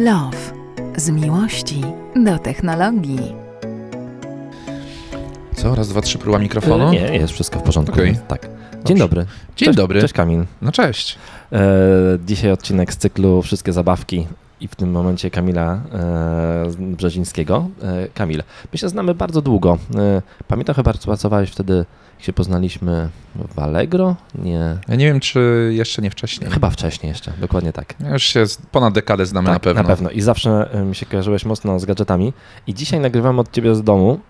Love. Z miłości do technologii. Co? Raz, dwa, trzy próba mikrofonu? Nie, jest wszystko w porządku. Okej. Tak. Dzień Dobrze. dobry. Dzień Cześć, dobry. Cześć Kamil. No cześć. E, dzisiaj odcinek z cyklu Wszystkie zabawki i w tym momencie Kamila e, Brzezińskiego. E, Kamil, my się znamy bardzo długo. E, pamiętam chyba, pracowałeś wtedy, jak się poznaliśmy w Allegro? Nie, Ja nie wiem, czy jeszcze nie wcześniej. chyba wcześniej jeszcze, dokładnie tak. Ja Już się ponad dekadę znamy tak, na pewno. Na pewno. I zawsze mi się kojarzyłeś mocno z gadżetami. I dzisiaj nagrywam od ciebie z domu.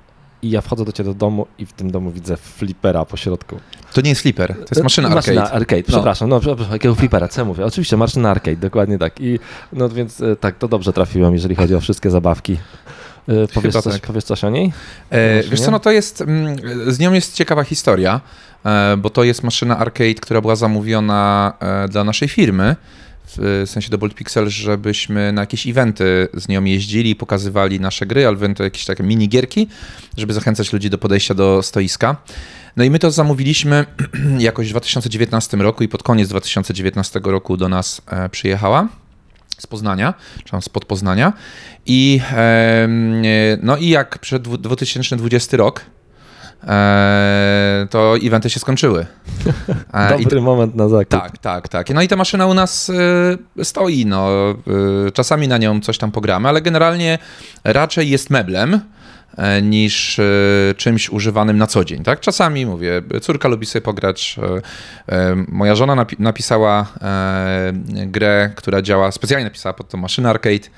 I ja wchodzę do ciebie do domu i w tym domu widzę flipera po środku. To nie jest flipper, to jest maszyna Maszyna arcade. arcade, No. przepraszam, no, przepraszam, jakiego flipera, co ja mówię? Oczywiście maszyna arcade, dokładnie tak. I no więc e, tak, to dobrze trafiłem, jeżeli chodzi o wszystkie zabawki. E, Powiesz, coś, tak. powiesz coś o niej? E, wiesz co, no to jest, mm, z nią jest ciekawa historia, e, bo to jest maszyna arcade, która była zamówiona dla naszej firmy, w sensie do Bolt Pixel, żebyśmy na jakieś eventy z nią jeździli, pokazywali nasze gry, ale to jakieś takie minigierki, żeby zachęcać ludzi do podejścia do stoiska. No i my to zamówiliśmy jakoś w 2019 roku i pod koniec 2019 roku do nas e, przyjechała z Poznania, czy tam spod Poznania. I, no i jak przed dwu- 2020 rok, to eventy się skończyły. E, i Dobry moment na zakup. tak, tak, tak. No i ta maszyna u nas y, stoi, no. Czasami na nią coś tam pogramy, ale generalnie raczej jest meblem e, niż czymś używanym na co dzień, tak? Czasami, mówię, córka lubi sobie pograć. e, e, Moja żona napi- napisała e, grę, która działa, specjalnie napisała pod tą maszynę arcade, e,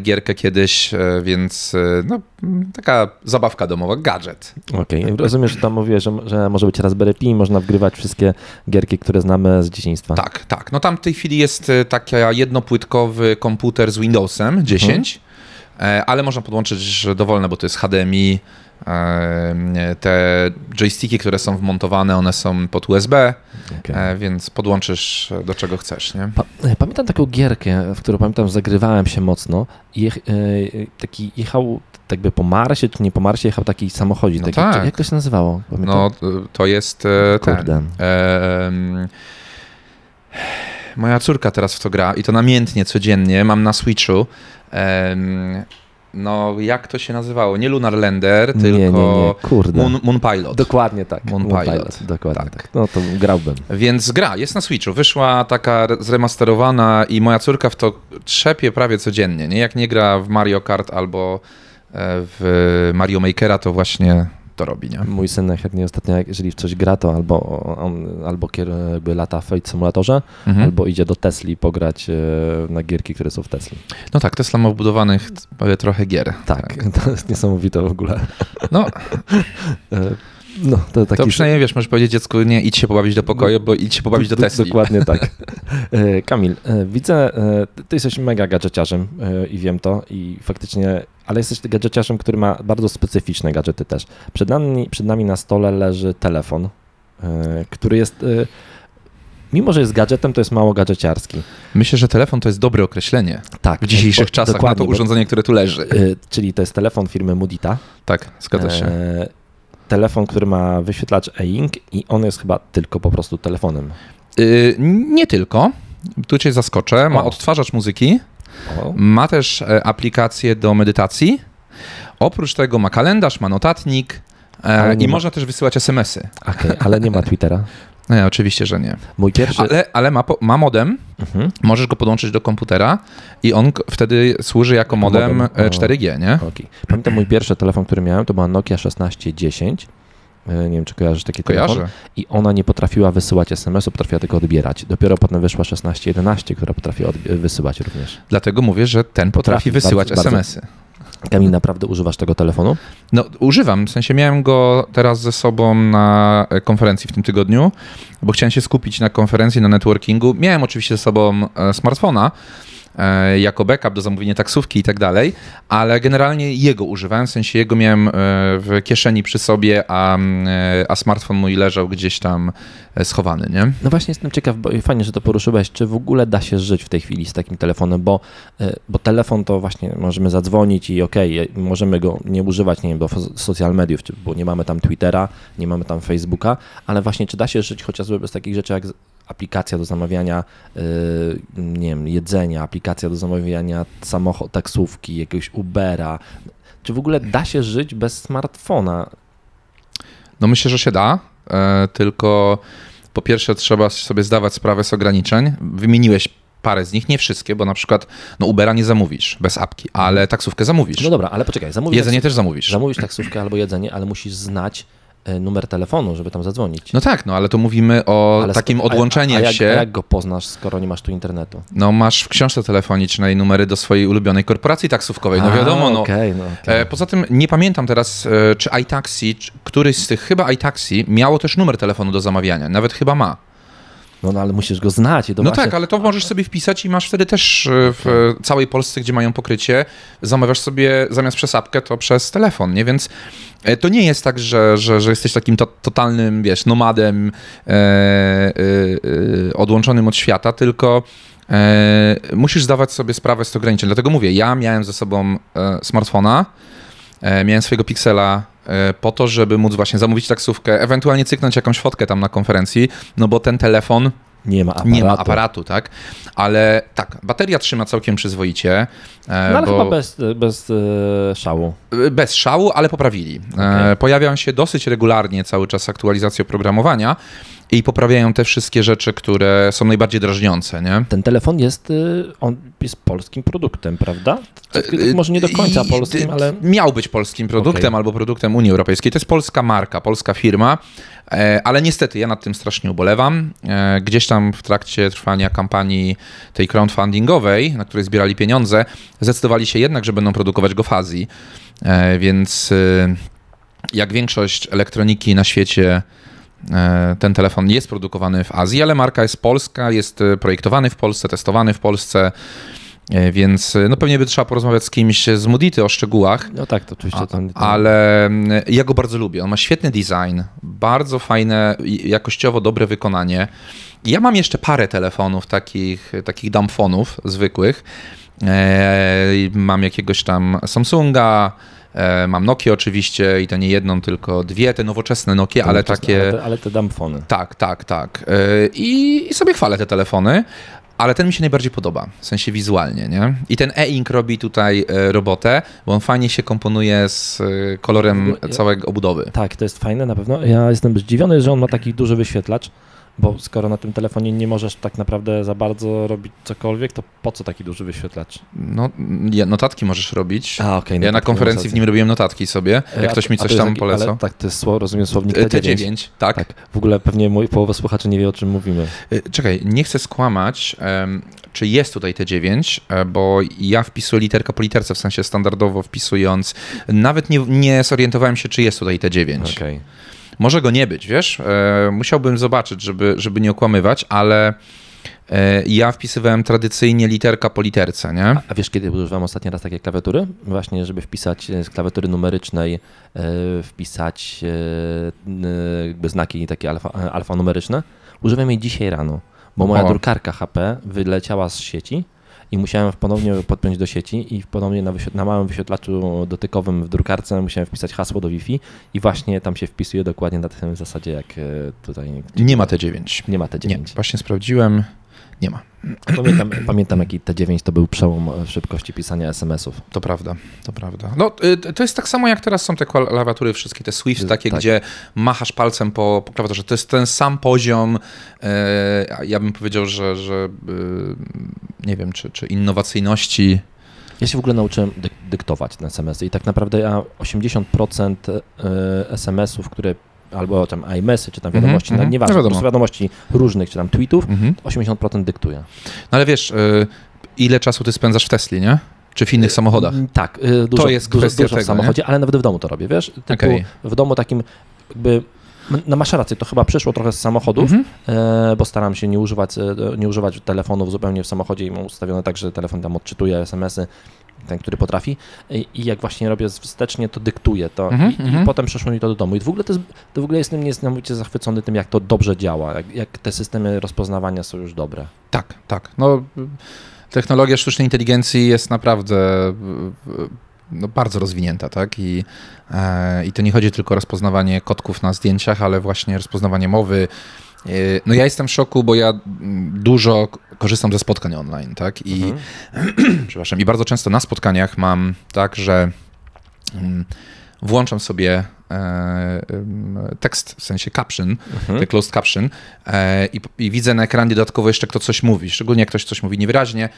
gierkę kiedyś, e, więc e, no, taka zabawka domowa, gadżet. Okej, rozumiem, że tam mówię, że, że może być Raspberry Pi, można wgrywać wszystkie gierki, które znamy z dzieciństwa. Tak, tak. No tam w tej chwili jest e, taki jednopłytkowy komputer z Windowsem 10, e, ale można podłączyć dowolne, bo to jest HDMI. e, Te joysticki, które są wmontowane, one są pod USB, e, więc podłączysz do czego chcesz, nie? Pa, e, pamiętam taką gierkę, w którą pamiętam zagrywałem się mocno. Jech, e, taki jechał tak jakby po Marsie, czy nie po Marsie, jechał taki samochodzik. No taki, tak. Jak to się nazywało? Pamiętam? No e, to jest e, ten. Kurde. e, em, Moja córka teraz w to gra i to namiętnie, codziennie. Mam na Switchu. Em, No, jak to się nazywało? Nie Lunar Lander, tylko nie, nie, nie, kurde. Moon, Moon Pilot. Dokładnie tak. Moon Moon Pilot. Dokładnie Tak. tak. No to grałbym. Więc gra jest na Switchu. Wyszła taka re- zremasterowana i moja córka w to trzepie prawie codziennie. Nie? Jak nie gra w Mario Kart albo e, w Mario Makera, to właśnie to robi. Nie? Mój syn chętnie ostatnio, jeżeli w coś gra, to albo on albo jakby lata w Fate Simulatorze, Mhm. albo idzie do Tesli pograć e, na gierki, które są w Tesli. No tak, Tesla ma wbudowanych trochę gier. Tak, to jest niesamowite w ogóle. No, E, No, to taki... to przynajmniej wiesz, możesz powiedzieć dziecku, nie idź się pobawić do pokoju, bo idź się pobawić do Tesli. Dokładnie tak. E, Kamil, e, widzę, e, ty- jesteś mega gadżeciarzem i wiem to i faktycznie, ale jesteś gadżeciarzem, który ma bardzo specyficzne gadżety też. Przed nami, przed nami na stole leży telefon, który jest, mimo że jest gadżetem, to jest mało gadżeciarski. Myślę, że telefon to jest dobre określenie Tak. w dzisiejszych czasach na to urządzenie, które tu leży. Czyli to jest telefon firmy Mudita. Tak, zgadza się. Telefon, który ma wyświetlacz e-ink i on jest chyba tylko po prostu telefonem. Y, nie tylko. Tu cię zaskoczę. Ma O. odtwarzacz muzyki. O, Ma też e, aplikację do medytacji. Oprócz tego ma kalendarz, ma notatnik e, Ale i ma- można też wysyłać SMS-y. okej, ale nie ma Twittera. Nie, oczywiście, że nie. Mój pierwszy... Ale, ale ma, ma modem, Mhm. możesz go podłączyć do komputera i on wtedy służy jako modem modem. e, O. 4G, nie? Okej. Pamiętam mój pierwszy telefon, który miałem, to była Nokia 1610. E, Nie wiem, czy kojarzysz taki telefon. Kojarzę. I ona nie potrafiła wysyłać SMS-u, potrafiła tylko odbierać. Dopiero potem wyszła 1611, która potrafiła wysyłać również. Dlatego mówię, że ten potrafi, Potrafi, wysyłać bardzo, bardzo. Kamil, naprawdę używasz tego telefonu? No, używam, w sensie miałem go teraz ze sobą na e, konferencji w tym tygodniu, bo chciałem się skupić na konferencji, na networkingu. Miałem oczywiście ze sobą e, smartfona jako backup do zamówienia taksówki i tak dalej, ale generalnie jego używałem, w sensie jego miałem e, w kieszeni przy sobie, a, mm, e, a smartfon mój leżał gdzieś tam e, schowany, nie? No właśnie jestem ciekaw, bo fajnie, że to poruszyłeś, czy w ogóle da się żyć w tej chwili z takim telefonem, bo, e, bo telefon to właśnie możemy zadzwonić i okej, e, możemy go nie używać, nie wiem, do social mediów, bo nie mamy tam Twittera, nie mamy tam Facebooka, ale właśnie czy da się żyć chociażby bez takich rzeczy jak aplikacja do zamawiania yy, nie wiem, jedzenia, aplikacja do zamawiania samochód, taksówki, jakiegoś Ubera. Czy w ogóle da się żyć bez smartfona? No myślę, że się da, e, tylko po pierwsze trzeba sobie zdawać sprawę z ograniczeń. Wymieniłeś parę z nich, nie wszystkie, bo na przykład no Ubera nie zamówisz bez apki, ale taksówkę zamówisz. No dobra, ale poczekaj, zamówisz, Jedzenie też zamówisz. zamówisz taksówkę albo jedzenie, ale musisz znać numer telefonu, żeby tam zadzwonić. No tak, no ale to mówimy o Ale takim odłączeniu a, a jak, się. A jak go poznasz, skoro nie masz tu internetu? No masz w książce telefonicznej numery do swojej ulubionej korporacji taksówkowej, no A, wiadomo, no. okej, no okej. E, Poza tym nie pamiętam teraz, e, czy iTaxi, czy któryś z tych, chyba iTaxi, miało też numer telefonu do zamawiania. Nawet chyba ma. No, no ale musisz go znać. I No właśnie... tak, ale to możesz sobie wpisać i masz wtedy też e, w całej Polsce, gdzie mają pokrycie, zamawiasz sobie zamiast przez apkę, to przez telefon, nie? Więc e, to nie jest tak, że, że, że jesteś takim to, totalnym, wiesz, nomadem e, e, e, odłączonym od świata, tylko e, musisz zdawać sobie sprawę z ograniczeń. Dlatego mówię, ja miałem ze sobą smartfona, miałem swojego Pixela po to, żeby móc właśnie zamówić taksówkę, ewentualnie cyknąć jakąś fotkę tam na konferencji, no bo ten telefon Nie ma aparatu. nie ma aparatu, tak? Ale tak, bateria trzyma całkiem przyzwoicie. e, No ale bo chyba bez, bez e, szału. bez szału, ale poprawili. E, Okej. Pojawiają się dosyć regularnie cały czas aktualizacje oprogramowania i poprawiają te wszystkie rzeczy, które są najbardziej drażniące, nie? Ten telefon jest, y, on jest polskim produktem, prawda? Tak, E, Może nie do końca polskim, ale... Miał być polskim produktem Okej. albo produktem Unii Europejskiej. To jest polska marka, polska firma, e, ale niestety ja nad tym strasznie ubolewam. E, Gdzieś tam w trakcie trwania kampanii tej crowdfundingowej, na której zbierali pieniądze, zdecydowali się jednak, że będą produkować go w Azji. E, Więc jak większość elektroniki na świecie, ten telefon jest produkowany w Azji, ale marka jest polska, jest e, projektowany w Polsce, testowany w Polsce. E, Więc e, no pewnie by trzeba porozmawiać z kimś z Mudity o szczegółach, No tak, to oczywiście to... to... ale ja go bardzo lubię. On ma świetny design, bardzo fajne, jakościowo dobre wykonanie. Ja mam jeszcze parę telefonów takich, takich dumbfonów zwykłych. E, Mam jakiegoś tam Samsunga, e, mam Nokia oczywiście i to nie jedną, tylko dwie, te nowoczesne Nokia, ale Nowoczesne, takie... Ale te, ale te dumbfony. Tak, tak, tak. E, I, I sobie chwalę te telefony, ale ten mi się najbardziej podoba, w sensie wizualnie, nie? I ten e-ink robi tutaj e, robotę, bo on fajnie się komponuje z e, kolorem całej obudowy. Tak, to jest fajne na pewno. Ja jestem zdziwiony, że on ma taki duży wyświetlacz, bo skoro na tym telefonie nie możesz tak naprawdę za bardzo robić cokolwiek, to po co taki duży wyświetlacz? No, ja- notatki możesz robić. A, no Ja na konferencji w nim robiłem notatki sobie, jak A- ktoś mi coś tam taki- polecał. Ale, tak, to jest rozumiem słownik E, T9. T9, tak. Tak, w ogóle pewnie mój, połowa słuchaczy nie wie, o czym mówimy. E, Czekaj, nie chcę skłamać, czy jest tutaj T9, e, bo ja wpisuję literka po literce, w sensie standardowo wpisując. Nawet nie, nie zorientowałem się, czy jest tutaj T9. Okej. Może go nie być, wiesz? E, musiałbym zobaczyć, żeby, żeby nie okłamywać, ale e, ja wpisywałem tradycyjnie literka po literce, nie? A wiesz, kiedy używam ostatni raz takiej klawiatury? Właśnie, żeby wpisać e, z klawiatury numerycznej, wpisać jakby znaki takie alfa, alfanumeryczne. Używam jej dzisiaj rano, bo moja O. drukarka HP wyleciała z sieci i musiałem ponownie podpiąć do sieci i ponownie na, na małym wyświetlaczu dotykowym w drukarce musiałem wpisać hasło do Wi-Fi i właśnie tam się wpisuje dokładnie na tej zasadzie, jak e, tutaj Nie ma T9. nie ma T9. Nie, właśnie sprawdziłem. Nie ma. Pamiętam, pamiętam, jaki T9 to był przełom e, w szybkości pisania SMS-ów. To prawda, to prawda. No, y, to jest tak samo jak teraz są te klawiatury wszystkie, te Swift takie, Tak. gdzie machasz palcem po, po klawiaturze. To jest ten sam poziom, e, ja bym powiedział, że, że y, nie wiem, czy, czy innowacyjności. Ja się w ogóle nauczyłem dyk- dyktować na SMS-y i tak naprawdę ja 80% e, SMS-ów, które albo tam iMessy, czy tam Mhm, wiadomości, mm nieważne, No po wiadomo. prostu wiadomości różnych, czy tam tweetów, Mhm. 80% dyktuję. No ale wiesz, y, ile czasu ty spędzasz w Tesli, nie? Czy w innych samochodach? Mm, Tak, e, dużo, jest dużo, kwestia dużo w tego, samochodzie, ale nawet w domu to robię, wiesz? Typu Okej. w domu takim jakby, no masz rację, to chyba przyszło trochę z samochodów, Mhm. e, bo staram się nie używać, e, nie używać telefonów zupełnie w samochodzie i mam ustawione tak, że telefon tam odczytuje SMS-y, ten, który potrafi i, i jak właśnie robię wstecznie, to dyktuję to Mhm, I, mhm. i potem przeszło mi to do domu i w ogóle to, jest, to w ogóle jestem niesamowicie zachwycony tym, jak to dobrze działa, jak, jak te systemy rozpoznawania są już dobre. Tak, tak. No, technologia sztucznej inteligencji jest naprawdę no, bardzo rozwinięta, tak? I, e, I to nie chodzi tylko o rozpoznawanie kotków na zdjęciach, ale właśnie rozpoznawanie mowy, No ja jestem w szoku, bo ja mm, dużo korzystam ze spotkań online, tak? I Mhm. przepraszam, i bardzo często na spotkaniach mam tak, że mm, włączam sobie e, em, tekst, w sensie caption, Mhm. closed caption e, i, i widzę na ekranie dodatkowo jeszcze kto coś mówi, szczególnie jak ktoś coś mówi niewyraźnie,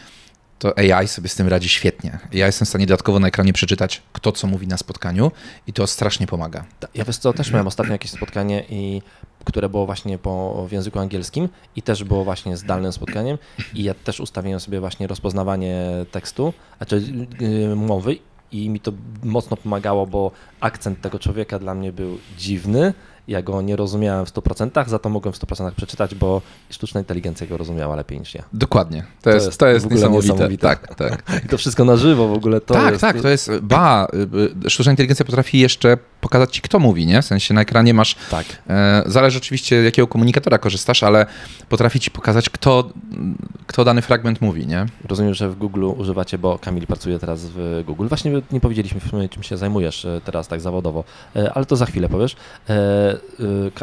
to AI sobie z tym radzi świetnie. Ja jestem w stanie dodatkowo na ekranie przeczytać, kto co mówi na spotkaniu i to strasznie pomaga. Ja wiesz co, też miałem ostatnio jakieś spotkanie, i, które było właśnie po, w języku angielskim i też było właśnie zdalnym spotkaniem i ja też ustawiłem sobie właśnie rozpoznawanie tekstu, znaczy yy, mowy i mi to mocno pomagało, bo akcent tego człowieka dla mnie był dziwny, ja go nie rozumiałem w 100%, za to mogłem w 100% przeczytać, bo sztuczna inteligencja go rozumiała lepiej niż ja. Dokładnie. To, jest, jest to jest niesamowite. niesamowite. Tak, tak. I to wszystko na żywo w ogóle to tak, jest... tak, to jest, ba, y, y, sztuczna inteligencja potrafi jeszcze pokazać ci, kto mówi, nie? W sensie na ekranie masz, Tak. e, zależy oczywiście jakiego komunikatora korzystasz, ale potrafi ci pokazać, kto, kto dany fragment mówi, nie? Rozumiem, że w Google używacie, bo Kamil pracuje teraz w Google. Właśnie nie powiedzieliśmy, czym się zajmujesz e, teraz tak zawodowo, E, ale to za chwilę powiesz. E, e,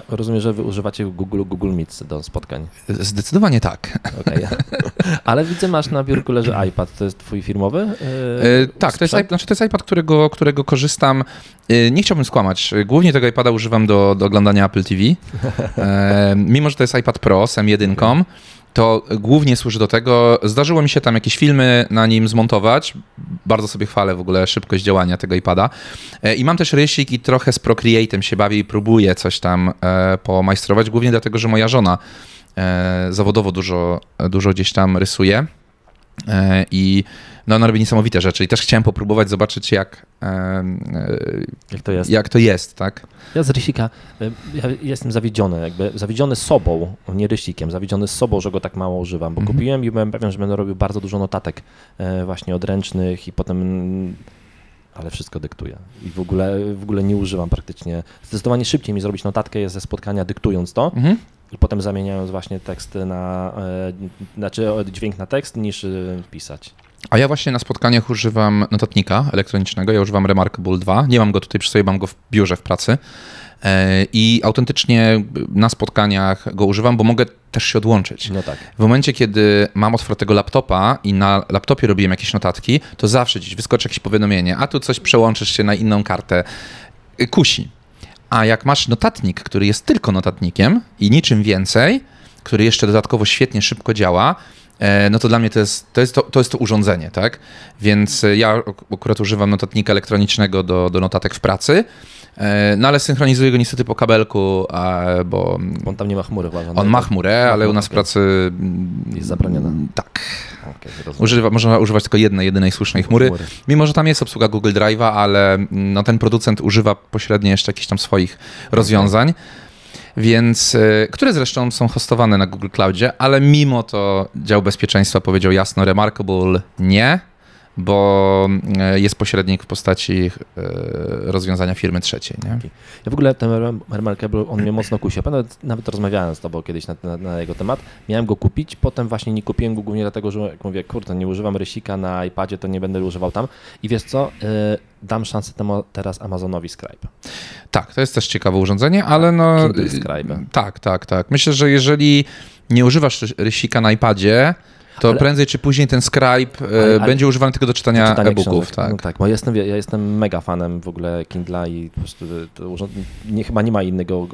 Rozumiem, że wy używacie w Google Google Meets do spotkań. Zdecydowanie tak. Okej. ale widzę, masz na biurku leży iPad. To jest twój firmowy? e, tak, to jest, znaczy to jest iPad, którego, którego korzystam. Nie chciałbym skłamać. Głównie tego iPada używam do, do oglądania Apple TV. E, mimo, że to jest iPad Pro z M1, to głównie służy do tego. Zdarzyło mi się tam jakieś filmy na nim zmontować. Bardzo sobie chwalę w ogóle szybkość działania tego iPada. E, I mam też rysik i trochę z Procreate'em się bawię i próbuję coś tam e, pomajstrować. Głównie dlatego, że moja żona e, zawodowo dużo, dużo gdzieś tam rysuje. E, I no, ona robi niesamowite rzeczy. I też chciałem popróbować zobaczyć, jak, e, e, Jak to jest? jak to jest, tak? Ja z Rysika, y, ja jestem zawiedziony, jakby zawiedziony sobą, nie Rysikiem, zawiedziony sobą, że go tak mało używam, bo Mhm. kupiłem i byłem pewien, że będę robił bardzo dużo notatek e, właśnie odręcznych i potem, ale wszystko dyktuję i w ogóle, w ogóle nie używam praktycznie. Zdecydowanie szybciej mi zrobić notatkę jest ze spotkania dyktując to Mhm. I potem zamieniając właśnie tekst na, e, znaczy dźwięk na tekst niż e, pisać. A ja właśnie na spotkaniach używam notatnika elektronicznego. Ja używam Remarkable 2. Nie mam go tutaj przy sobie, mam go w biurze w pracy. E, I autentycznie na spotkaniach go używam, bo mogę też się odłączyć. No tak. W momencie, kiedy mam otwartego laptopa i na laptopie robiłem jakieś notatki, to zawsze gdzieś wyskoczy jakieś powiadomienie, a tu coś przełączysz się na inną kartę. Kusi. A jak masz notatnik, który jest tylko notatnikiem i niczym więcej, który jeszcze dodatkowo świetnie, szybko działa, e, no to dla mnie to jest to, jest to, to, jest to urządzenie, tak? Więc e, ja ak- akurat używam notatnika elektronicznego do, do notatek w pracy, e, no ale synchronizuję go niestety po kabelku, bo on tam nie ma chmury włożonej. on ma chmurę, ale u nas w okej. pracy Jest zabroniona. Tak. Rozumiem. Używa, można używać tylko jednej, jedynej słusznej chmury. Mimo, że tam jest obsługa Google Drive'a, ale mm, no, ten producent używa pośrednio jeszcze jakichś tam swoich rozwiązań. Więc, y, które zresztą są hostowane na Google Cloudzie, ale mimo to dział bezpieczeństwa powiedział jasno Remarkable nie, bo y, jest pośrednik w postaci y, rozwiązania firmy trzeciej. Nie? Ja w ogóle ten Rem- Remarkable, on mnie mocno kusi. Ja Nawet, nawet rozmawiałem z tobą kiedyś na, na, na jego temat. Miałem go kupić, potem właśnie nie kupiłem go głównie dlatego, że jak mówię, kurde, nie używam rysika na iPadzie, to nie będę używał tam. I wiesz co, y, dam szansę temu teraz Amazonowi Scribe. Tak, to jest też ciekawe urządzenie, ale no... Kindle y, Scribe. Tak, tak, tak. Myślę, że jeżeli nie używasz rys- rysika na iPadzie, to Ale- prędzej czy później ten Scribe e, Ale- ale- będzie używany tylko do czytania Czytanie e-booków. książek. Tak. No tak, bo jestem, ja jestem mega fanem w ogóle Kindla i po prostu to urząd... nie, chyba nie ma innego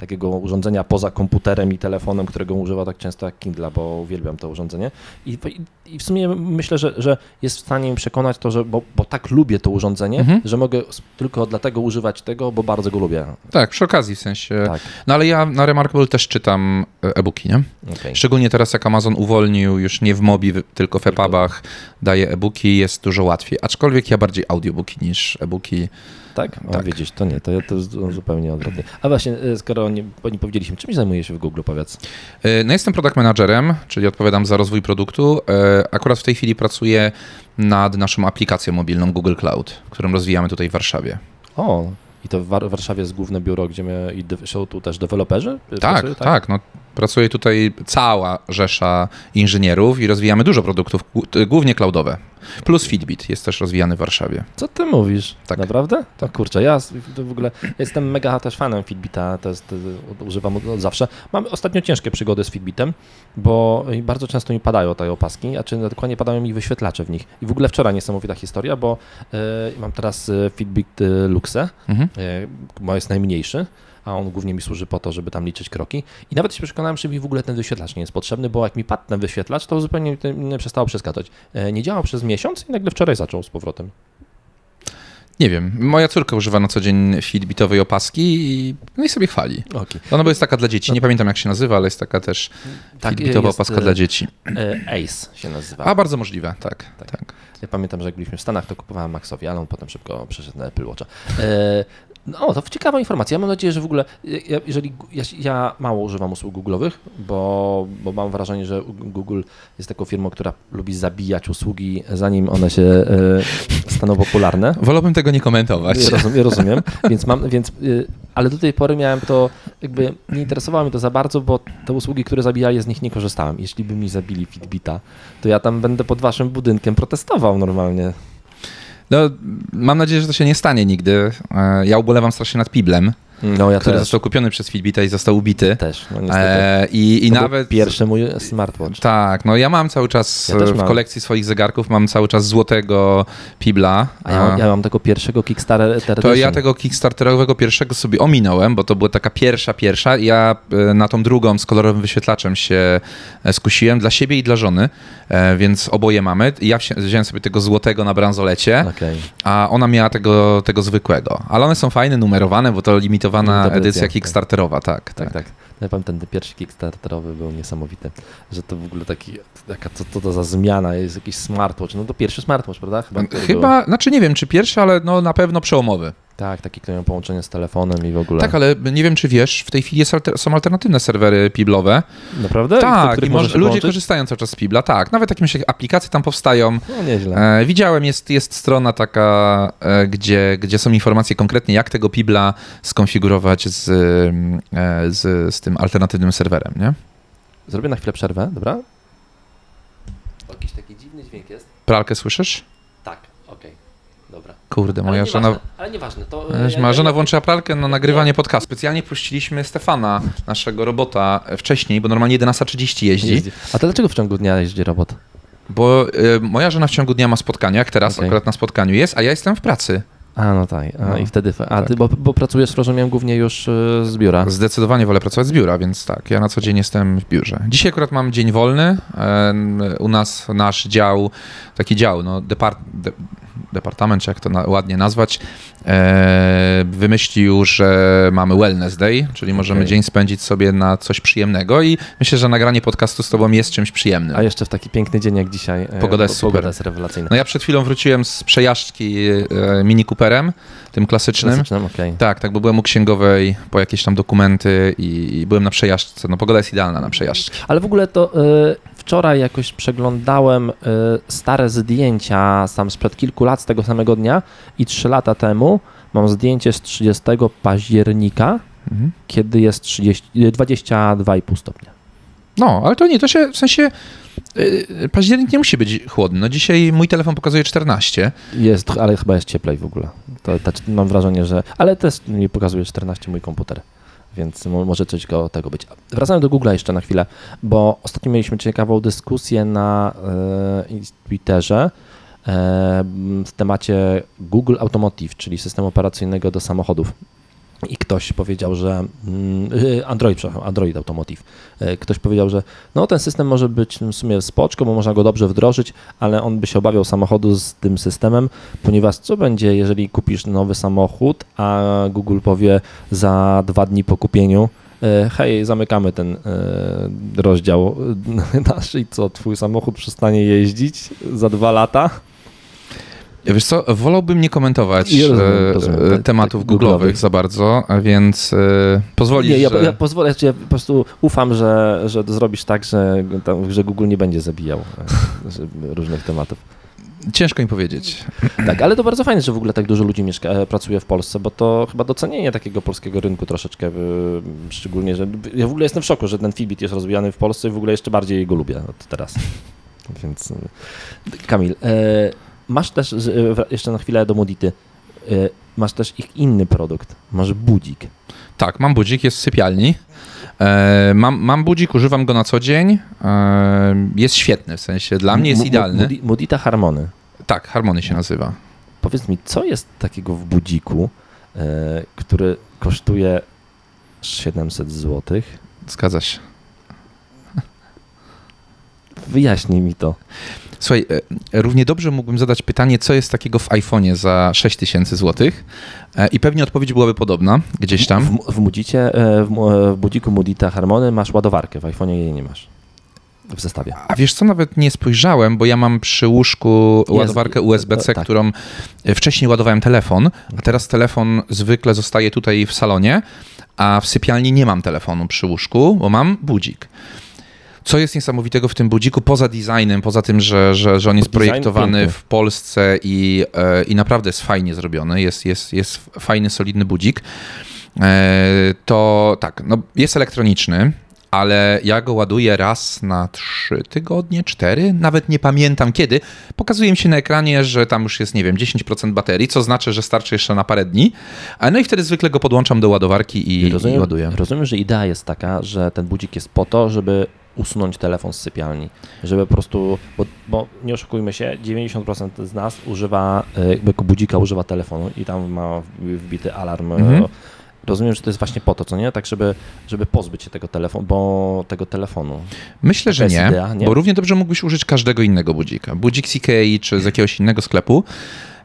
takiego urządzenia poza komputerem i telefonem, którego używam tak często jak Kindla, bo uwielbiam to urządzenie. I, i, i w sumie myślę, że, że jest w stanie mi przekonać to, że bo, bo tak lubię to urządzenie, Mhm. że mogę tylko dlatego używać tego, bo bardzo go lubię. tak, przy okazji w sensie. Tak, No ale ja na Remarkable też czytam e, e-booki, nie? okej. Szczególnie teraz jak Amazon uwolnił już nie w Mobi, tylko w EPUBach daje e-booki, jest dużo łatwiej. Aczkolwiek ja bardziej audiobooki niż e-booki. Tak? O, Tak. Widzisz, to nie, to, to jest zupełnie odwrotnie. A właśnie, y, skoro nie, nie powiedzieliśmy, czym zajmujesz się w Google, powiedz? E, No jestem product managerem, czyli odpowiadam za rozwój produktu. E, Akurat w tej chwili pracuję nad naszą aplikacją mobilną Google Cloud, którą rozwijamy tutaj w Warszawie. O, i to w War- Warszawie jest główne biuro, gdzie my, i są tu też deweloperzy? Tak, Pracują, tak, no Pracuje tutaj cała rzesza inżynierów i rozwijamy dużo produktów, głó- głównie cloudowe. Plus Fitbit jest też rozwijany w Warszawie. Co ty mówisz? Tak. Naprawdę? Tak. kurczę, ja w ogóle jestem mega też fanem Fitbita, to jest, używam od, zawsze. Mam ostatnio ciężkie przygody z Fitbitem, bo bardzo często mi padają te opaski, a czy dokładnie padają mi wyświetlacze w nich. I w ogóle wczoraj niesamowita historia, bo y, mam teraz y, Fitbit y, Luxe, Mhm. y, bo jest najmniejszy, a on głównie mi służy po to, żeby tam liczyć kroki. I nawet się przekonałem, że mi w ogóle ten wyświetlacz nie jest potrzebny, bo jak mi padł ten wyświetlacz, to zupełnie przestało przeskakać. Y, Nie działał przez miesiąc i nagle wczoraj zaczął z powrotem. Nie wiem, moja córka używa na co dzień Fitbitowej opaski i, no i sobie chwali. Okay. Ona bo jest taka dla dzieci, nie pamiętam jak się nazywa, ale jest taka też Tak, Fitbitowa opaska e, dla dzieci. E, Ace się nazywa. A, bardzo możliwe, tak. Tak. tak. Ja pamiętam, że jak byliśmy w Stanach, to kupowałem Maxowi, ale on potem szybko przeszedł na Apple Watcha. E, no, to ciekawa informacja. Ja mam nadzieję, że w ogóle, ja, jeżeli ja, ja mało używam usług Google'owych, bo, bo mam wrażenie, że Google jest taką firmą, która lubi zabijać usługi, zanim one się e, staną popularne. Wolałbym tego nie komentować. Ja rozumiem, rozumiem. więc mam, więc, y, ale do tej pory miałem to, jakby nie interesowało mnie to za bardzo, bo te usługi, które zabijali, z nich nie korzystałem. Jeśli by mi zabili Fitbita, to ja tam będę pod waszym budynkiem protestował normalnie. No, mam nadzieję, że to się nie stanie nigdy. E, Ja ubolewam strasznie nad Piblem, No ja który też. został kupiony przez Fitbita i został ubity. Też, no niestety. E, I, i To nawet... Pierwszy mój smartwatch. Tak, no ja mam cały czas Ja e, w mam. kolekcji swoich zegarków, mam cały czas złotego Pibla. A ja, mam- ja mam tego pierwszego Kickstarter To ja tego Kickstarterowego pierwszego sobie ominąłem, bo to była taka pierwsza, pierwsza. Ja e, na tą drugą z kolorowym wyświetlaczem się e, skusiłem dla siebie i dla żony, e, więc oboje mamy. Ja wziąłem sobie tego złotego na bransolecie, Okej. a ona miała tego, tego zwykłego. Ale one są fajne, numerowane, bo to limitowana Limitowana edycja edycja. Kickstarterowa, tak. Tak, tak. tak. Ja pamiętam, ten pierwszy Kickstarterowy był niesamowity, że to w ogóle taki, jaka co to, to za zmiana, jest jakiś smartwatch, no to pierwszy smartwatch, prawda? Chyba, Chyba, znaczy nie wiem czy pierwszy, ale no na pewno przełomowy. Tak, taki, który miał połączenie z telefonem i w ogóle. Tak, ale nie wiem czy wiesz, w tej chwili jest alter, są alternatywne serwery Piblowe. Naprawdę? Tak, i może, ludzie połączyć? korzystają cały czas z Pibla, tak. Nawet jakieś aplikacje tam powstają. No nieźle. E, widziałem, jest, jest strona taka, e, gdzie, gdzie są informacje konkretnie, jak tego Pibla skonfigurować z, e, z, z tym alternatywnym serwerem, nie? Zrobię na chwilę przerwę, dobra? Jakiś taki dziwny dźwięk jest. Pralkę słyszysz? Kurde, moja ale żona... nieważne, ale nieważne, to... E, ja- Moja ja- żona włączyła pralkę na nagrywanie podcastu. Specjalnie puściliśmy Stefana, naszego robota, e, wcześniej, bo normalnie 11.30 jeździ. jeździ. A to dlaczego w ciągu dnia jeździ robot? Bo e, moja żona w ciągu dnia ma spotkania, jak teraz Okej. akurat na spotkaniu jest, a ja jestem w pracy. A, no tak. A, No, I wtedy... A tak. ty, bo, bo pracujesz, rozumiem, głównie już y, z biura. Zdecydowanie wolę pracować z biura, więc tak, ja na co dzień jestem w biurze. Dzisiaj akurat mam dzień wolny. U nas nasz dział, taki dział, no, depart, de, departament, czy jak to na, ładnie nazwać, e, wymyślił, że mamy wellness day, czyli możemy Okej. dzień spędzić sobie na coś przyjemnego i myślę, że nagranie podcastu z tobą jest czymś przyjemnym. A jeszcze w taki piękny dzień jak dzisiaj. e, Pogoda jest super. Pogoda jest rewelacyjna. No ja przed chwilą wróciłem z przejażdżki e, Mini Cooperem, tym klasycznym. Klasycznym, okej. Tak, tak, bo byłem u księgowej po jakieś tam dokumenty i, i byłem na przejażdżce. No pogoda jest idealna na przejażdżki. Ale w ogóle to y, wczoraj jakoś przeglądałem y, stare zdjęcia sam sprzed kilku lat z tego samego dnia i trzy lata temu mam zdjęcie z 30 października, Mhm. kiedy jest 30, y, 22,5 stopnia. No, ale to nie, to się w sensie yy, październik nie musi być chłodny. No dzisiaj mój telefon pokazuje 14. Jest, ale chyba jest cieplej w ogóle. To, to, mam wrażenie, że. Ale też mi pokazuje 14 mój komputer. Więc mo- może coś go, tego być. Wracając do Google'a jeszcze na chwilę, bo ostatnio mieliśmy ciekawą dyskusję na e, Twitterze e, w temacie Google Automotive, czyli systemu operacyjnego do samochodów. I ktoś powiedział, że mm, y, Android, przepraszam, Android Automotive. E, Ktoś powiedział, że no ten system może być w sumie spoczko, bo można go dobrze wdrożyć, ale on by się obawiał samochodu z tym systemem, ponieważ co będzie, jeżeli kupisz nowy samochód, a Google powie za dwa dni po kupieniu, e, hej, zamykamy ten rozdział nasz i co, twój samochód przestanie jeździć za dwa lata? Wiesz co, wolałbym nie komentować Ja rozumiem, e, rozumiem. e, Tak, tematów tak, google'owych google'owych. za bardzo, więc e, pozwolisz, Nie, ja, że... ja pozwolę, ja po prostu ufam, że, że zrobisz tak, że, tam, że Google nie będzie zabijał e, różnych tematów. Ciężko mi powiedzieć. Tak, ale to bardzo fajne, że w ogóle tak dużo ludzi mieszka, e, pracuje w Polsce, bo to chyba docenienie takiego polskiego rynku troszeczkę, szczególnie, że ja w ogóle jestem w szoku, że ten Fitbit jest rozwijany w Polsce i w ogóle jeszcze bardziej go lubię od teraz. Więc Kamil, e, masz też, e, jeszcze na chwilę do Modity, e, masz też ich inny produkt, masz budzik. Tak, mam budzik, jest w sypialni. E, mam, mam budzik, używam go na co dzień. Jest świetny, w sensie dla mnie jest idealny. Modi- Modita Harmony. Tak, Harmony się nazywa. Powiedz mi, co jest takiego w budziku, który kosztuje 700 zł? Zgadza się. Wyjaśnij mi to. Słuchaj, e, równie dobrze mógłbym zadać pytanie, co jest takiego w iPhone'ie za 6000 zł e, i pewnie odpowiedź byłaby podobna gdzieś tam. W, w, Mudicie, e, w, budziku Mudita Harmony masz ładowarkę, w iPhone'ie jej nie masz. W zestawie. A wiesz co, nawet nie spojrzałem, bo ja mam przy łóżku Jest- ładowarkę USB-C, tak. którą wcześniej ładowałem telefon, a teraz telefon zwykle zostaje tutaj w salonie, a w sypialni nie mam telefonu przy łóżku, bo mam budzik. Co jest niesamowitego w tym budziku, poza designem, poza tym, że, że, że on jest Design projektowany piękny. w Polsce i, e, i naprawdę jest fajnie zrobiony, jest, jest, jest fajny, solidny budzik, e, to tak, no jest elektroniczny, ale ja go ładuję raz na trzy tygodnie, cztery, nawet nie pamiętam kiedy. Pokazuje mi się na ekranie, że tam już jest, nie wiem, 10% baterii, co znaczy, że starczy jeszcze na parę dni. No i wtedy zwykle go podłączam do ładowarki i, i rozumiem, ładuję. rozumiem, że idea jest taka, że ten budzik jest po to, żeby usunąć telefon z sypialni. Żeby po prostu, bo, bo nie oszukujmy się, 90% z nas używa, e, jakby budzika używa telefonu i tam ma wbity alarm. Mhm. Rozumiem, że to jest właśnie po to, co nie? Tak, żeby, żeby pozbyć się tego telefonu, bo tego telefonu. Myślę, że nie, idea, nie? bo równie dobrze mógłbyś użyć każdego innego budzika. Budzik z Ikei czy z jakiegoś innego sklepu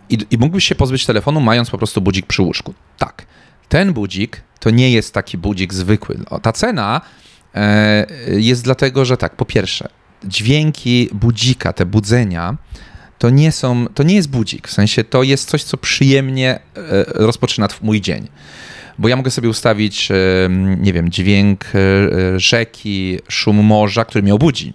i, i mógłbyś się pozbyć telefonu, mając po prostu budzik przy łóżku. Tak, ten budzik to nie jest taki budzik zwykły. O, ta cena jest dlatego, że tak, po pierwsze, dźwięki budzika, te budzenia, to nie są, to nie jest budzik, w sensie to jest coś, co przyjemnie e, rozpoczyna mój dzień. Bo ja mogę sobie ustawić, e, nie wiem, dźwięk e, e, rzeki, szum morza, który mnie obudzi.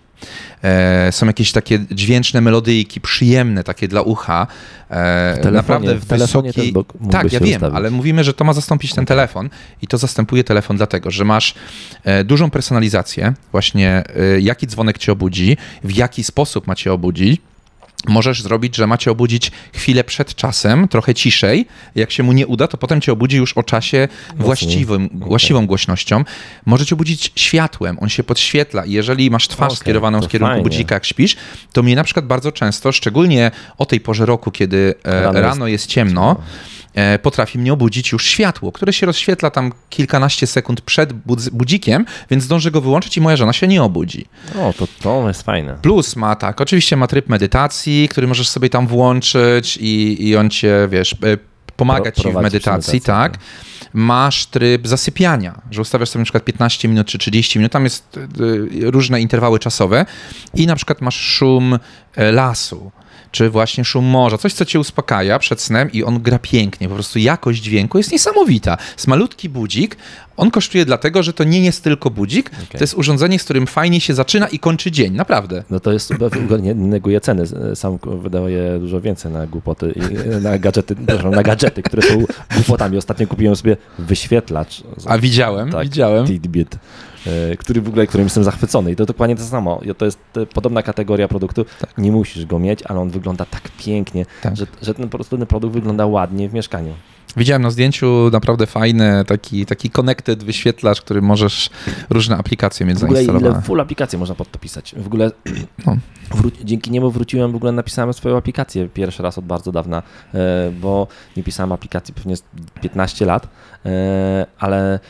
E, Są jakieś takie dźwięczne melodyjki, przyjemne takie dla ucha. E, telefonie- Naprawdę w telefonie wysoki... Tak, ja wiem, ustawić. ale mówimy, że to ma zastąpić ten telefon i to zastępuje telefon dlatego, że masz e, dużą personalizację, właśnie jaki dzwonek cię obudzi, w jaki sposób ma cię obudzić. Możesz zrobić, że macie obudzić chwilę przed czasem, trochę ciszej. Jak się mu nie uda, to potem cię obudzi już o czasie właściwym, właściwą głośnością. Może cię obudzić światłem, on się podświetla i jeżeli masz twarz Okej, skierowaną w kierunku fajnie. budzika, jak śpisz, to mnie na przykład bardzo często, szczególnie o tej porze roku, kiedy e, Rano rano, jest jest, ciemno, e, potrafi mnie obudzić już światło, które się rozświetla tam kilkanaście sekund przed budz- budzikiem, więc zdążę go wyłączyć i moja żona się nie obudzi. O, to, to jest fajne. Plus ma tak, oczywiście ma tryb medytacji, który możesz sobie tam włączyć i, i on cię, wiesz, e, pomaga Pro- ci w medytacji, medytacji, tak. Masz tryb zasypiania, że ustawiasz sobie na przykład 15 minut czy 30 minut, tam jest e, różne interwały czasowe i na przykład masz szum e, lasu, czy właśnie szum morza, coś, co cię uspokaja przed snem i on gra pięknie, po prostu jakość dźwięku jest niesamowita. Jest malutki budzik, on kosztuje dlatego, że to nie jest tylko budzik, to jest urządzenie, z którym fajnie się zaczyna i kończy dzień, naprawdę. No to jest, nie neguję ceny, sam wydaję dużo więcej na głupoty i na gadżety, na gadżety, które są głupotami. Ostatnio kupiłem sobie wyświetlacz. A widziałem, Tak, widziałem. Tidbit, e, który w ogóle, którym jestem zachwycony. I to dokładnie to samo. To jest e, podobna kategoria produktu. Nie musisz go mieć, ale on wygląda tak pięknie, Tak. że, że ten, ten produkt wygląda ładnie w mieszkaniu. Widziałem na zdjęciu naprawdę fajny taki, taki connected wyświetlacz, który możesz różne aplikacje mieć W ogóle ile full aplikację można pod to pisać. W ogóle No. wró- dzięki niemu wróciłem, w ogóle napisałem swoją aplikację pierwszy raz od bardzo dawna, e, bo nie pisałem aplikacji pewnie z 15 lat, e, ale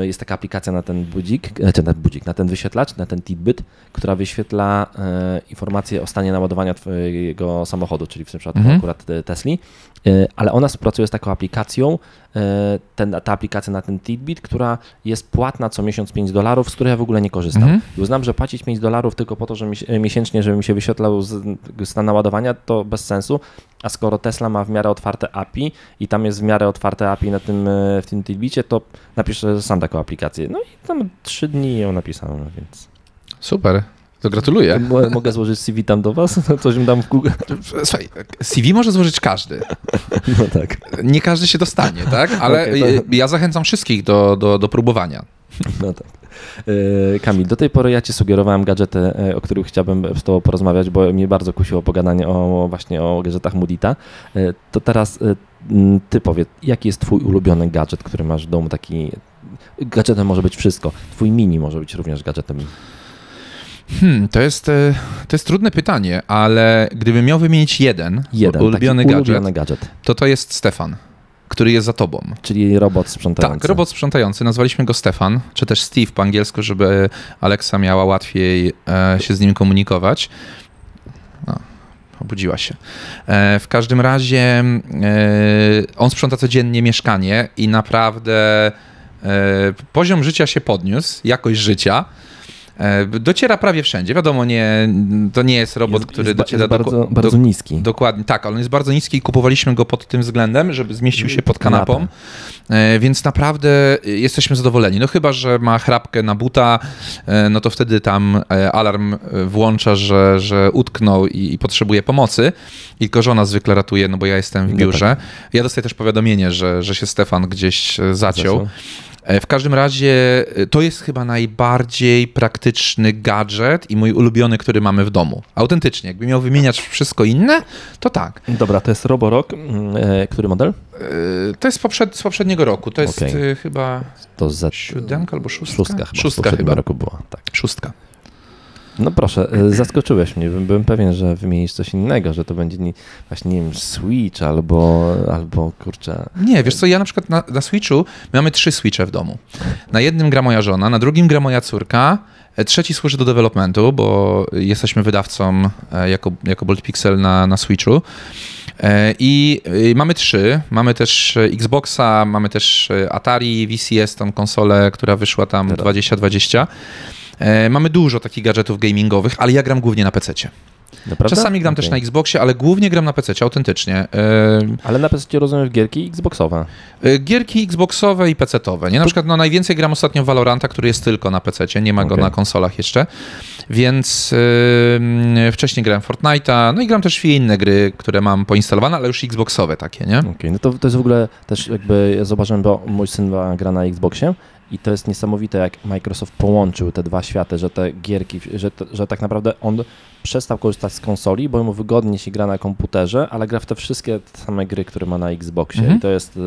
jest taka aplikacja na ten budzik, e, czy na ten budzik, na ten wyświetlacz, na ten Tidbit, która wyświetla e, informacje o stanie naładowania twojego samochodu, czyli w tym przypadku Mhm. akurat e, Tesli, ale ona współpracuje z taką aplikacją, ten, ta aplikacja na ten Tidbit, która jest płatna co miesiąc 5 dolarów, z której ja w ogóle nie korzystam. Mhm. I uznam, że płacić 5 dolarów tylko po to, że miesięcznie, żeby mi się wyświetlał stan naładowania, to bez sensu. A skoro Tesla ma w miarę otwarte API i tam jest w miarę otwarte API na tym, e, w tym Tidbicie, to napiszę sam taką aplikację. No i tam 3 dni ją napisałem, więc... Super. To gratuluję. Mogę złożyć CV tam do was? Coś im dam w Google. Słuchaj, CV może złożyć każdy. No tak. Nie każdy się dostanie, tak? Ale Okej, to- ja zachęcam wszystkich do, do, do próbowania. No tak. E, Kamil, do tej pory ja ci sugerowałem gadżety, e, o których chciałbym z tobą porozmawiać, bo mnie bardzo kusiło pogadanie o właśnie o gadżetach Mudita. E, To teraz ty powiedz, jaki jest twój ulubiony gadżet, który masz w domu taki... Gadżetem może być wszystko. Twój mini może być również gadżetem. Hmm, to, jest, to jest trudne pytanie, ale gdybym miał wymienić jeden, Jeden ulubiony gadżet, ulubiony gadżet, to to jest Stefan, który jest za tobą. czyli robot sprzątający. Tak, robot sprzątający, nazwaliśmy go Stefan, czy też Steve po angielsku, żeby Alexa miała łatwiej e, się z nim komunikować. O, obudziła się. E, w każdym razie e, on sprząta codziennie mieszkanie i naprawdę poziom życia się podniósł, jakość życia. E, Dociera prawie wszędzie. Wiadomo, nie, to nie jest robot, Jest- który jest, dociera jest do, bardzo, do, bardzo niski. Dokładnie, tak, ale on jest bardzo niski i kupowaliśmy go pod tym względem, żeby zmieścił się pod kanapą. E, więc naprawdę jesteśmy zadowoleni. No chyba, że ma chrapkę na buta, e, no to wtedy tam alarm włącza, że, że utknął i, i potrzebuje pomocy. I żona zwykle ratuje, no bo ja jestem w biurze. Ja dostaję też powiadomienie, że, że się Stefan gdzieś zaciął. W każdym razie e, to jest chyba najbardziej praktyczny gadżet i mój ulubiony, który mamy w domu. Autentycznie, jakby miał wymieniać wszystko inne, to tak. Dobra, to jest Roborock. Mm, e, Który model? E, To jest poprzed, z poprzedniego roku. To jest e, chyba To Z. siódemka albo szóstka? Szóstka chyba. Szóstka chyba. roku była, tak. Szóstka. No proszę, e, zaskoczyłeś mnie. Byłem pewien, że wymienisz coś innego, że to będzie nie, właśnie, nie wiem, Switch albo, albo kurczę. Nie, wiesz co, ja na przykład na, na Switchu mamy trzy Switche w domu. Na jednym gra moja żona, na drugim gra moja córka, e, trzeci służy do developmentu, bo jesteśmy wydawcą e, jako, jako Bolt Pixel na, na Switchu. E, I e, mamy trzy. Mamy też Xboxa, mamy też Atari, VCS, tą konsolę, która wyszła tam Teraz. 2020. E, Mamy dużo takich gadżetów gamingowych, ale ja gram głównie na PC. Naprawdę? Czasami gram też Okej. na Xboxie, ale głównie gram na PC, autentycznie. E, Ale na PC rozumiem gierki Xboxowe. Y, Gierki Xboxowe i PC-owe. Nie? Na przykład no, najwięcej gram ostatnio Valoranta, który jest tylko na PC, nie ma go na konsolach jeszcze. Więc yy, wcześniej grałem Fortnite'a, no i gram też w inne gry, które mam poinstalowane, ale już Xboxowe takie, nie? Okej, no to, to jest w ogóle też jakby, ja zauważyłem, bo mój syn gra na Xboxie i to jest niesamowite, jak Microsoft połączył te dwa światy, że te gierki, że, że tak naprawdę on przestał korzystać z konsoli, bo mu wygodnie się gra na komputerze, ale gra w te wszystkie same gry, które ma na Xboxie Mhm. i to jest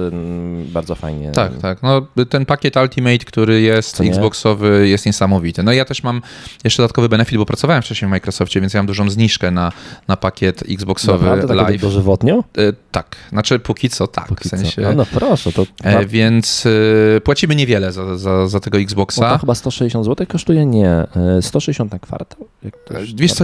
bardzo fajnie. Tak, tak. No, ten pakiet Ultimate, który jest? Xboxowy, jest niesamowity. No ja też mam jeszcze dodatkowy benefit, bo pracowałem wcześniej w Microsoftie, więc ja mam dużą zniżkę na, na pakiet Xboxowy Naprawdę, tak Live. dożywotnio? Y, tak, znaczy póki co tak. Póki w sensie. A no proszę, to, E, więc y, płacimy niewiele za, za, za tego bo Xboxa. to chyba 160 zł kosztuje? Nie, e, 160 na kwartał? Już- Wiesz co,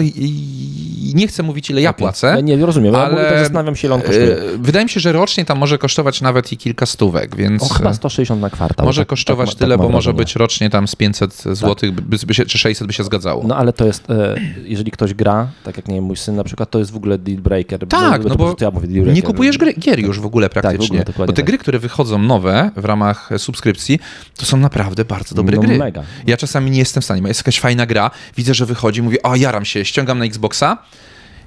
nie chcę mówić ile ja płacę. Ja nie rozumiem, ale... ja tak zastanawiam się, ile on kosztuje. E, Wydaje mi się, że rocznie tam może kosztować nawet i kilka stówek, więc O, chyba e, 160 na kwartał. może tak- kosztować tak, tyle, tak bo może być rocznie tam z 500 zł, by, by się, czy 600 by się zgadzało. No ale to jest, e, jeżeli ktoś gra, tak jak nie wiem, mój syn na przykład, to jest w ogóle deal breaker. Tak, no bo po prostu ja mówię nie kupujesz gry, gier już w ogóle praktycznie. ogóle, dokładnie bo te tak. gry, które wychodzą nowe w ramach e, subskrypcji, to są naprawdę bardzo dobre no, gry. mega. Ja czasami nie jestem w stanie, bo jest jakaś fajna gra, widzę, że wychodzi, mówię, o jaram się, ściągam na Xboxa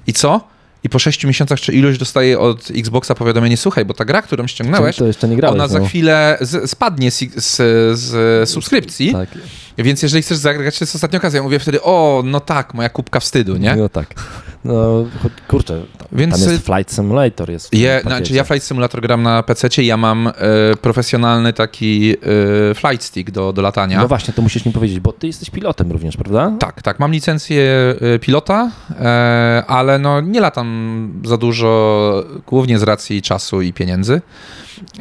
i co? I po 6 miesiącach czy iluś dostaję od Xboxa powiadomienie, słuchaj, bo ta gra, którą ściągnąłeś, grałeś. ona za no. chwilę z, spadnie z, z, z subskrypcji, Tak, więc jeżeli chcesz zagrać, to jest ostatnia okazja. Ja mówię wtedy, o, no tak, moja kubka wstydu, nie? no tak. No kurczę, tam, Więc- tam jest Flight Simulator. Jest Je, znaczy ja Flight Simulator gram na PC, ja mam e, profesjonalny taki e, flight stick do, do latania. No właśnie, to musisz mi powiedzieć, bo ty jesteś pilotem również, prawda? Tak, tak, mam licencję e, pilota, e, ale no nie latam za dużo, głównie z racji czasu i pieniędzy.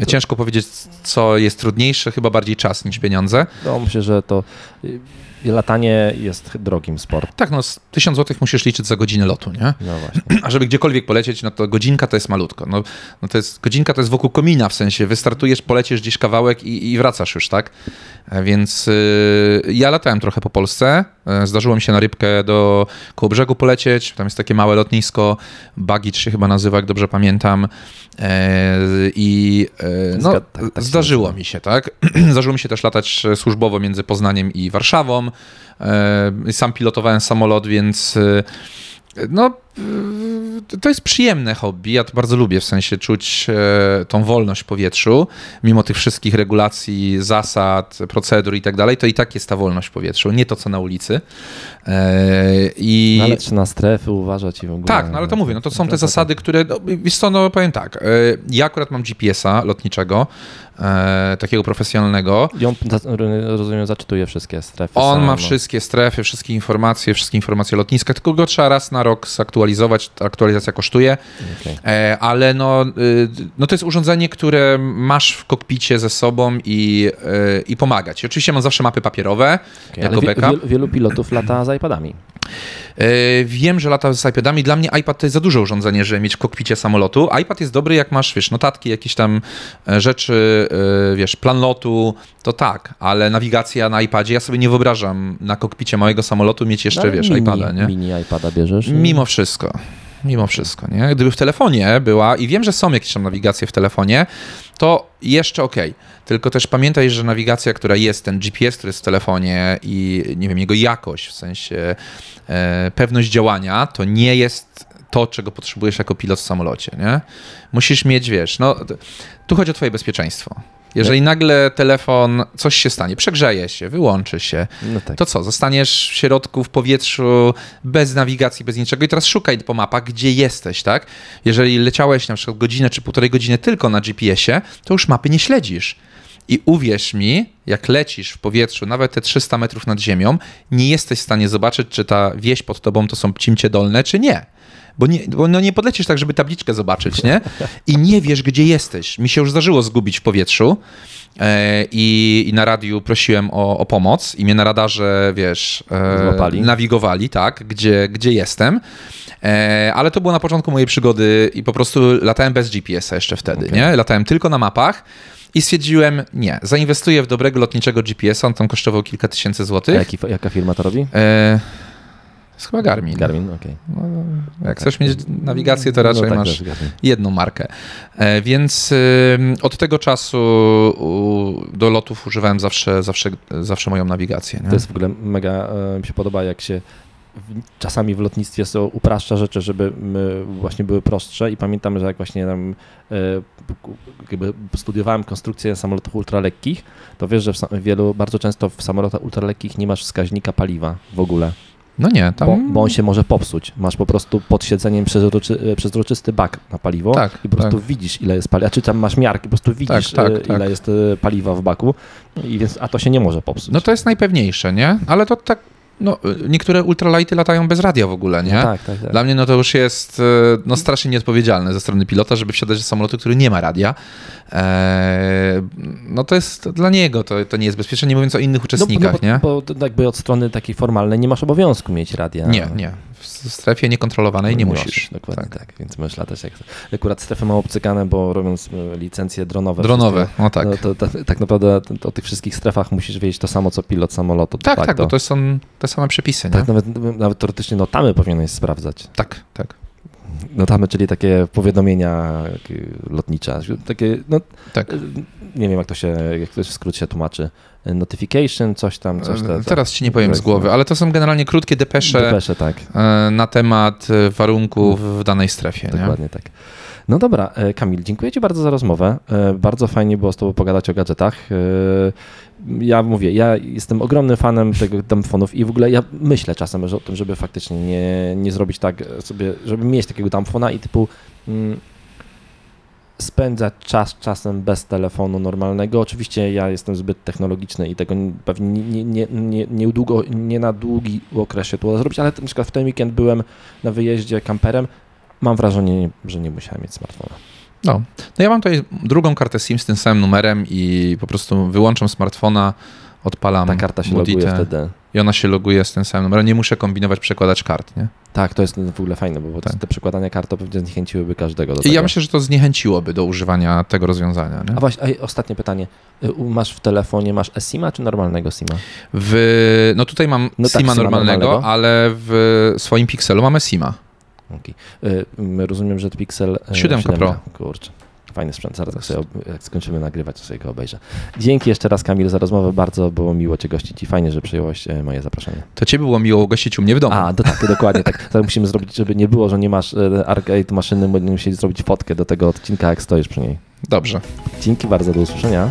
Ciężko powiedzieć, co jest trudniejsze, chyba bardziej czas niż pieniądze. No myślę, że to y, latanie jest drogim sportem. Tak, no z 1000 zł musisz liczyć za godzinę lotu, nie? No właśnie. a żeby gdziekolwiek polecieć, no to godzinka to jest malutko. No, no to jest, godzinka to jest wokół komina, w sensie wystartujesz, polecisz gdzieś kawałek i, i wracasz już, tak? E, Więc y, ja latałem trochę po Polsce. E, Zdarzyło mi się na rybkę do koło brzegu polecieć. Tam jest takie małe lotnisko, Baggage się chyba nazywa, jak dobrze pamiętam. E, I no, Zgad- tak- tak zdarzyło mi się, tak? Zdarzyło mi się też latać służbowo między Poznaniem i Warszawą. E, Sam pilotowałem samolot, więc e, no, e, to jest przyjemne hobby. Ja to bardzo lubię, w sensie czuć tą wolność w powietrzu, mimo tych wszystkich regulacji, zasad, procedur i tak dalej, to i tak jest ta wolność w powietrzu, nie to co na ulicy. I No, ale trzeba strefy uważać i w ogóle. tak, no ale to mówię, no to są te zasady, które, no, wiesz co, no powiem tak, ja akurat mam GPS-a lotniczego, e, takiego profesjonalnego, I on, rozumiem, zaczytuje wszystkie strefy. on sam, ma wszystkie strefy, wszystkie informacje, wszystkie informacje lotniska, tylko go trzeba raz na rok zaktualizować, aktualizacja kosztuje, Okej. e, ale no, y, no to jest urządzenie, które masz w kokpicie ze sobą i, y, i pomaga ci. Oczywiście mam zawsze mapy papierowe, Okej, jako wie, wielu, wielu pilotów lata z iPadami. E, Wiem, że lata z iPadami. Dla mnie iPad to jest za duże urządzenie, żeby mieć w kokpicie samolotu. iPad jest dobry, jak masz, wiesz, notatki, jakieś tam e, rzeczy, wiesz, plan lotu, to tak, ale nawigacja na iPadzie, ja sobie nie wyobrażam na kokpicie małego samolotu mieć jeszcze, No, ale wiesz, mini, iPada, nie? Mini iPada bierzesz. Mimo wszystko. Mimo wszystko, nie? Gdyby w telefonie była, i wiem, że są jakieś tam nawigacje w telefonie, to jeszcze okej. Tylko też pamiętaj, że nawigacja, która jest, ten GPS, który jest w telefonie i nie wiem, jego jakość, w sensie e, pewność działania, to nie jest to, czego potrzebujesz jako pilot w samolocie, nie? Musisz mieć, wiesz, no, tu chodzi o twoje bezpieczeństwo. Jeżeli nagle telefon, coś się stanie, przegrzeje się, wyłączy się, No tak. to co, zostaniesz w środku, w powietrzu, bez nawigacji, bez niczego i teraz szukaj po mapach, gdzie jesteś, tak? Jeżeli leciałeś na przykład godzinę czy półtorej godziny tylko na GPS-ie, to już mapy nie śledzisz. I uwierz mi, jak lecisz w powietrzu, nawet te 300 metrów nad ziemią, nie jesteś w stanie zobaczyć, czy ta wieś pod tobą to są Cimcie Dolne, czy nie. Bo, nie, bo no nie podlecisz tak, żeby tabliczkę zobaczyć, nie? I nie wiesz, gdzie jesteś. Mi się już zdarzyło zgubić w powietrzu e, i, i na radiu prosiłem o, o pomoc i mnie na radarze, wiesz, e, Złapali. nawigowali, tak, gdzie, gdzie jestem. E, ale to było na początku mojej przygody i po prostu latałem bez GPS-a jeszcze wtedy, Okej. nie? Latałem tylko na mapach i stwierdziłem, nie, zainwestuję w dobrego lotniczego GPS-a, on tam kosztował kilka tysięcy A złotych. jaki, jaka firma to robi? E, jest chyba Garmin. Garmin, okej. Jak chcesz mieć nawigację, to raczej no tak, masz też Garmin. jedną markę. E, Więc od tego czasu do lotów używałem zawsze, zawsze, zawsze moją nawigację. Nie? To jest w ogóle mega, e, mi się podoba, jak się czasami w lotnictwie so, upraszcza rzeczy, żeby właśnie były prostsze i pamiętam, że jak właśnie tam e, jakby studiowałem konstrukcję samolotów ultralekkich, to wiesz, że w, wielu, bardzo często w samolotach ultralekkich nie masz wskaźnika paliwa w ogóle, No nie, tam... bo, bo on się może popsuć. Masz po prostu pod siedzeniem przezroczy, e, przezroczysty bak na paliwo Tak, i po prostu tak. widzisz, ile jest paliwa, czy tam masz miarki, po prostu widzisz, tak, e, tak. ile jest e, paliwa w baku, i więc, a to się nie może popsuć. No to jest najpewniejsze, nie? Ale to tak, no niektóre ultralighty latają bez radia w ogóle, nie? No tak, tak, tak. Dla mnie no to już jest e, no, strasznie nieodpowiedzialne ze strony pilota, żeby wsiadać do samolotu, który nie ma radia. Eee, no to jest dla niego, to, to nie jest bezpieczne, nie mówiąc o innych uczestnikach, no, bo, nie? Bo jakby od strony takiej formalnej nie masz obowiązku mieć radia. Nie, nie. W strefie niekontrolowanej nie, musisz. Dokładnie Tak. tak. więc możesz latać jak Akurat strefy mam obcykane, bo robiąc e, licencje dronowe. Dronowe, wszystkie, no tak. No, to, to, tak naprawdę o tych wszystkich strefach musisz wiedzieć to samo, co pilot samolotu. Tak, tak, bo to są te same przepisy, nie? Tak, nawet, nawet teoretycznie notamy powinieneś sprawdzać. Tak, tak. Notamy, czyli takie powiadomienia lotnicze. Takie, no, tak. nie wiem jak to się, jak to się w skrócie tłumaczy. Notification, coś tam, coś tam. Teraz ci nie powiem z głowy, ale to są generalnie krótkie depesze Depesze, tak. e, na temat e, warunków w danej strefie, nie? Dokładnie tak. No dobra, e, Kamil, dziękuję Ci bardzo za rozmowę. Bardzo fajnie było z Tobą pogadać o gadżetach. E, Ja mówię, ja jestem ogromnym fanem tego dumbfonów i w ogóle ja myślę czasem o tym, żeby faktycznie nie, nie zrobić tak sobie, żeby mieć takiego dumbfona i typu mm, spędzać czas czasem bez telefonu normalnego. Oczywiście ja jestem zbyt technologiczny i tego pewnie nie, nie, nie, nie, długo, nie na długi okres się to zrobić, ale na przykład w ten weekend byłem na wyjeździe kamperem. Mam wrażenie, że nie musiałem mieć smartfona. No. no ja mam tutaj drugą kartę SIM z tym samym numerem i po prostu wyłączam smartfona, odpalam Ta karta się loguje wtedy. i ona się loguje z tym samym numerem. Nie muszę kombinować, przekładać kart, nie? Tak, to jest w ogóle fajne, bo Tak. te przekładania kart to pewnie zniechęciłyby każdego do I tego. ja myślę, że to zniechęciłoby do używania tego rozwiązania. Nie? A właśnie, ej, ostatnie pytanie. Y, Masz w telefonie, masz eSIMa czy normalnego SIMa? W, no tutaj mam No tak, SIMa normalnego, normalnego. ale w swoim Pixelu mamy SIMa. Okay. Rozumiem, że Pixel y, Siódemka 7K. Pro. Kurczę. Fajny sprzęt, zaraz jak, sobie, ob- jak skończymy nagrywać, to sobie go obejrzę. Dzięki jeszcze raz Kamil za rozmowę, bardzo było miło Cię gościć i fajnie, że przyjąłeś e, moje zaproszenie. To ciebie było miło gościć u mnie w domu. A, to tak, dokładnie tak. Tak musimy zrobić, żeby nie było, że nie masz e, arcade maszyny, będziemy musieli zrobić fotkę do tego odcinka, jak stoisz przy niej. Dobrze. Dzięki bardzo, do usłyszenia.